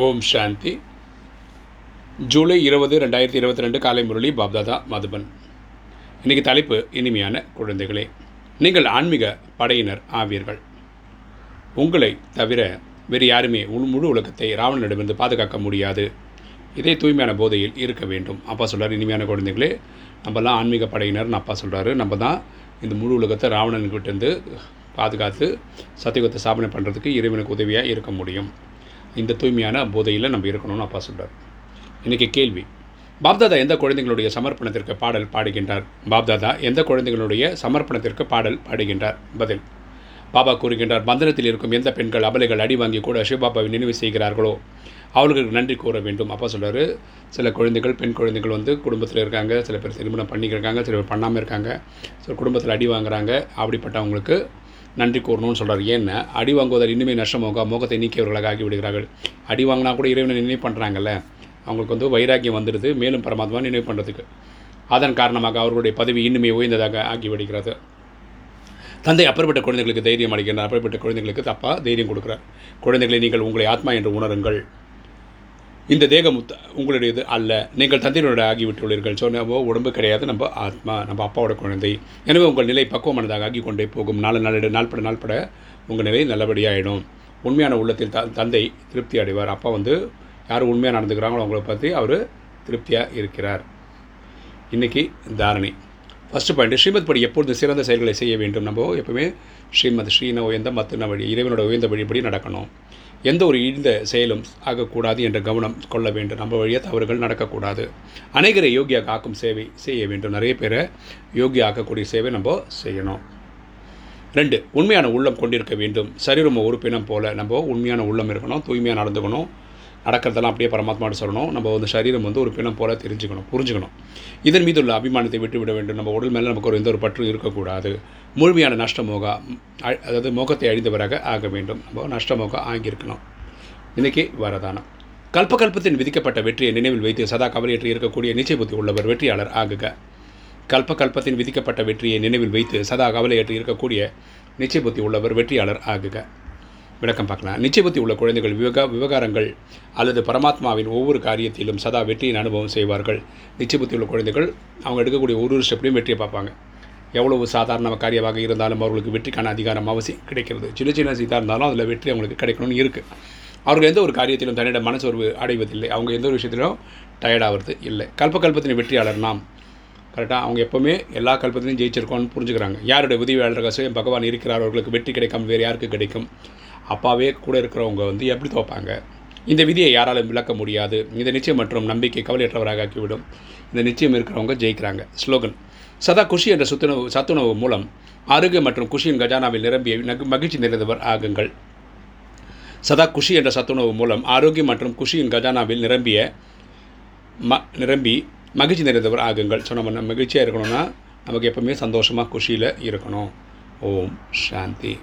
ஓம் சாந்தி. ஜூலை இருபது ரெண்டாயிரத்தி இருபத்தி ரெண்டு காலை முரளி பாப்தாதா மதுபன். இன்றைக்கு தலைப்பு இனிமையான குழந்தைகளே. நீங்கள் ஆன்மீக படையினர் ஆவீர்கள். உங்களை தவிர வேறு யாருமே உள் முழு உலகத்தை ராவணனிடமிருந்து பாதுகாக்க முடியாது. இதே தூய்மையான போதையில் இருக்க வேண்டும். அப்பா சொல்கிறார் இனிமையான குழந்தைகளே. நம்மலாம் ஆன்மீக படையினர்னு அப்பா சொல்கிறாரு நம்ம தான் இந்த முழு உலகத்தை ராவணன்கிட்டேருந்து பாதுகாத்து சத்தியகத்தை ஸ்தாபனை பண்ணுறதுக்கு இறைவனுக்கு உதவியாக இருக்க முடியும். இந்த தூய்மையான போதையில் நம்ம இருக்கணும்னு அப்பா சொல்கிறார் இன்றைக்கி கேள்வி. பாப்தாதா எந்த குழந்தைங்களுடைய சமர்ப்பணத்திற்கு பாடல் பாடுகின்றார்? பாப்தாதா எந்த குழந்தைகளுடைய சமர்ப்பணத்திற்கு பாடல் பாடுகின்றார்? பதில். பாபா கூறுகின்றார் பந்தனத்தில் இருக்கும் எந்த பெண்கள் அபலைகள் அடி வாங்கி கூட சிவபாபாவை நினைவு செய்கிறார்களோ? அவர்களுக்கு நன்றி கூற வேண்டும். அப்பா சொல்கிறார் சில குழந்தைகள் பெண் குழந்தைகள் வந்து குடும்பத்தில் இருக்காங்க சில பேர் திருமணம் பண்ணிக்கிறாங்க சில பேர் பண்ணாமல் இருக்காங்க சில குடும்பத்தில் அடி வாங்குறாங்க அப்படிப்பட்டவங்களுக்கு நன்றி கூறணும்னு சொல்கிறார் ஏன்னா அடி வாங்குவதால் இன்னுமே நஷ்டமாக மோகத்தை நீக்கியவர்களாக ஆகிவிடுகிறார்கள். அடி வாங்கினா கூட இறைவனை நினைவு பண்ணுறாங்கல்ல அவங்களுக்கு வந்து வைராக்கியம் வந்துடுது. மேலும் பரமாத்மா நினைவு பண்ணுறதுக்கு அதன் காரணமாக அவர்களுடைய பதவி இன்னுமே உயர்ந்ததாக ஆகிவிடுகிறது. தந்தை அப்பேற்பட்ட குழந்தைகளுக்கு தைரியம் அளிக்கின்றார். அப்பற்பட்ட குழந்தைகளுக்கு தப்பாக தைரியம் கொடுக்குறார். குழந்தைகளை நீங்கள் உங்களை ஆத்மா என்று உணருங்கள். இந்த தேகம் உங்களுடையது அல்ல. நீங்கள் தந்தையினோட ஆகிவிட்டுள்ளீர்கள். ஸோ நம்ம உடம்பு கிடையாது நம்ம ஆத்மா நம்ம அப்பாவோட குழந்தை. எனவே உங்கள் நிலை பக்குவமானதாக ஆகி கொண்டே போகும். நாலு நாளிட நாள்பட நாள்பட உங்கள் நிலை நல்லபடியாகிடும் உண்மையான உள்ளத்தில் த தந்தை திருப்தி அடைவார். அப்பா வந்து யார் உண்மையாக நடந்துக்கிறாங்களோ அவங்கள பற்றி அவர் திருப்தியாக இருக்கிறார். இன்றைக்கி தாரணை. ஃபஸ்ட்டு பாயிண்ட் ஸ்ரீமத் படி எப்பொழுது சிறந்த செயல்களை செய்ய வேண்டும் நம்ம எப்பவுமே ஸ்ரீமத் ஸ்ரீன உயர்ந்த மத்தின வழி இறைவனோட உயர்ந்த வழிபடி நடக்கணும். எந்த ஒரு இழிந்த செயலும் ஆகக்கூடாது என்ற கவனம் கொள்ள வேண்டும். நம்ம வழியாக தவறுகள் நடக்கக்கூடாது. அநேகரை யோகியாக ஆக்கும் சேவை செய்ய வேண்டும். நிறைய பேரை யோகி ஆக்கக்கூடிய சேவை நம்ம செய்யணும். ரெண்டு உண்மையான உள்ளம் கொண்டிருக்க வேண்டும். சரீரம் உறுப்பினம் போல நம்ம உண்மையான உள்ளம் இருக்கணும் தூய்மையாக நடந்துக்கணும். நடக்கிறதெல்லாம் அப்படியே பரமாத்மாட்டு சொல்லணும். நம்ம வந்து சரீரம் வந்து ஒரு பிணம் போல தெரிஞ்சுக்கணும் புரிஞ்சுக்கணும். இதன் மீது உள்ள அபிமானத்தை விட்டுவிட வேண்டும். நம்ம உடல் மேலே நமக்கு ஒரு எந்த ஒரு பற்று இருக்கக்கூடாது. முழுமையான நஷ்டமோக அதாவது மோகத்தை அழிந்தவராக ஆக வேண்டும். நம்ம நஷ்டமோக ஆகியிருக்கணும். இன்றைக்கி வரதானம். கல்பகல்பத்தின் விதிக்கப்பட்ட வெற்றியை நினைவில் வைத்து சதா கவலையற்றி இருக்கக்கூடிய நிச்சய புத்தி உள்ளவர் வெற்றியாளர் ஆகுக. கல்பகல்பத்தின் விதிக்கப்பட்ட வெற்றியை நினைவில் வைத்து சதா கவலையற்றி இருக்கக்கூடிய நிச்சய புத்தி உள்ளவர் வெற்றியாளர் ஆகுக. விளக்கம் பார்க்கலாம். நிச்சயபுத்தி உள்ள குழந்தைகள் விவகா விவகாரங்கள் அல்லது பரமாத்மாவின் ஒவ்வொரு காரியத்திலும் சதா வெற்றியின் அனுபவம் செய்வார்கள். நிச்சயபுத்தி உள்ள குழந்தைகள் அவங்க எடுக்கக்கூடிய ஒரு ஒரு ஸ்டெப்லையும் வெற்றியை பார்ப்பாங்க. எவ்வளவு சாதாரண காரியமாக இருந்தாலும் அவர்களுக்கு வெற்றிக்கான அதிகாரம் அவசியம் கிடைக்கிறது. சின்ன சின்ன சீதாக இருந்தாலும் அதில் வெற்றி அவங்களுக்கு கிடைக்கணும்னு இருக்குது அவர்கள் எந்த ஒரு காரியத்திலும் தன்னிடம் மனசோர்வு அடைவதில்லை. அவங்க எந்த ஒரு விஷயத்திலும் டயர்டாகிறது இல்லை. கல்ப கல்பத்தின் வெற்றியாளர் நாம். கரெக்டாக அவங்க எப்போவுமே எல்லா கல்பத்திலையும் ஜெயிச்சிருக்கோம்னு புரிஞ்சுக்கிறாங்க. யாருடைய உதவியாளர்கள் சுயம் பகவான் இருக்கிறார் அவர்களுக்கு வெற்றி கிடைக்காமல் வேறு யாருக்கு கிடைக்கும்? அப்பாவே கூட இருக்கிறவங்க வந்து எப்படி தோப்பாங்க இந்த விதியை யாராலும் விளக்க முடியாது. இந்த நிச்சயம் மற்றும் நம்பிக்கை கவலையற்றவராக ஆக்கிவிடும். இந்த நிச்சயம் இருக்கிறவங்க ஜெயிக்கிறாங்க. ஸ்லோகன். சதா குஷி என்ற சுத்துணவு சத்துணவு மூலம் அருகு மற்றும் குஷியின் கஜானாவில் நிரம்பிய மகிழ்ச்சி நிறைந்தவர் ஆகுங்கள். சதா குஷி என்ற சத்துணவு மூலம் ஆரோக்கியம் மற்றும் குஷியின் கஜானாவில் நிரம்பிய ம நிரம்பி மகிழ்ச்சி நிறைந்தவர் ஆகுங்கள். ஸோ நம்ம மகிழ்ச்சியாக இருக்கணும்னா நமக்கு எப்பவுமே சந்தோஷமாக குஷியில் இருக்கணும். ஓம் சாந்தி.